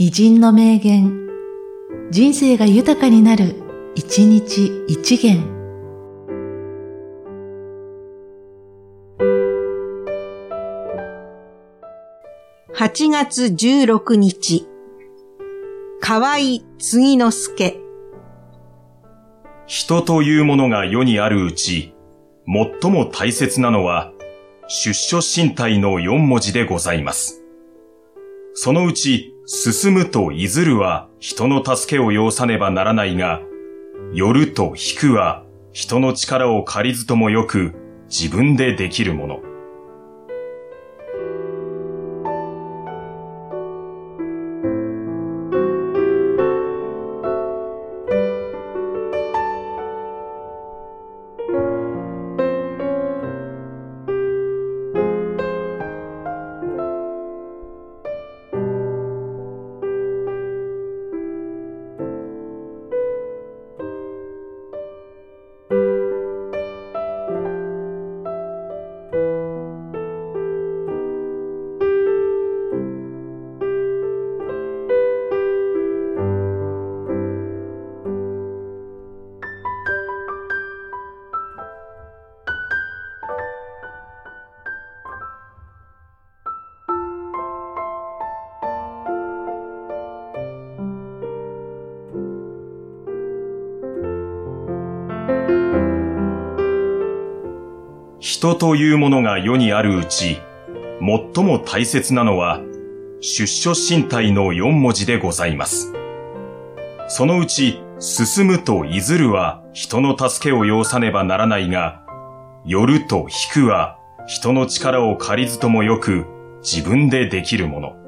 偉人の名言、人生が豊かになる、一日一元。8月16日、河合次之助。人というものが世にあるうち、最も大切なのは、出所身体の四文字でございます。そのうち、進むといずるは人の助けを要さねばならないが、寄ると引くは人の力を借りずともよく自分でできるもの。人というものが世にあるうち、最も大切なのは、出所身体の四文字でございます。そのうち、進むといずるは人の助けを要さねばならないが、寄ると引くは人の力を借りずともよく自分でできるもの。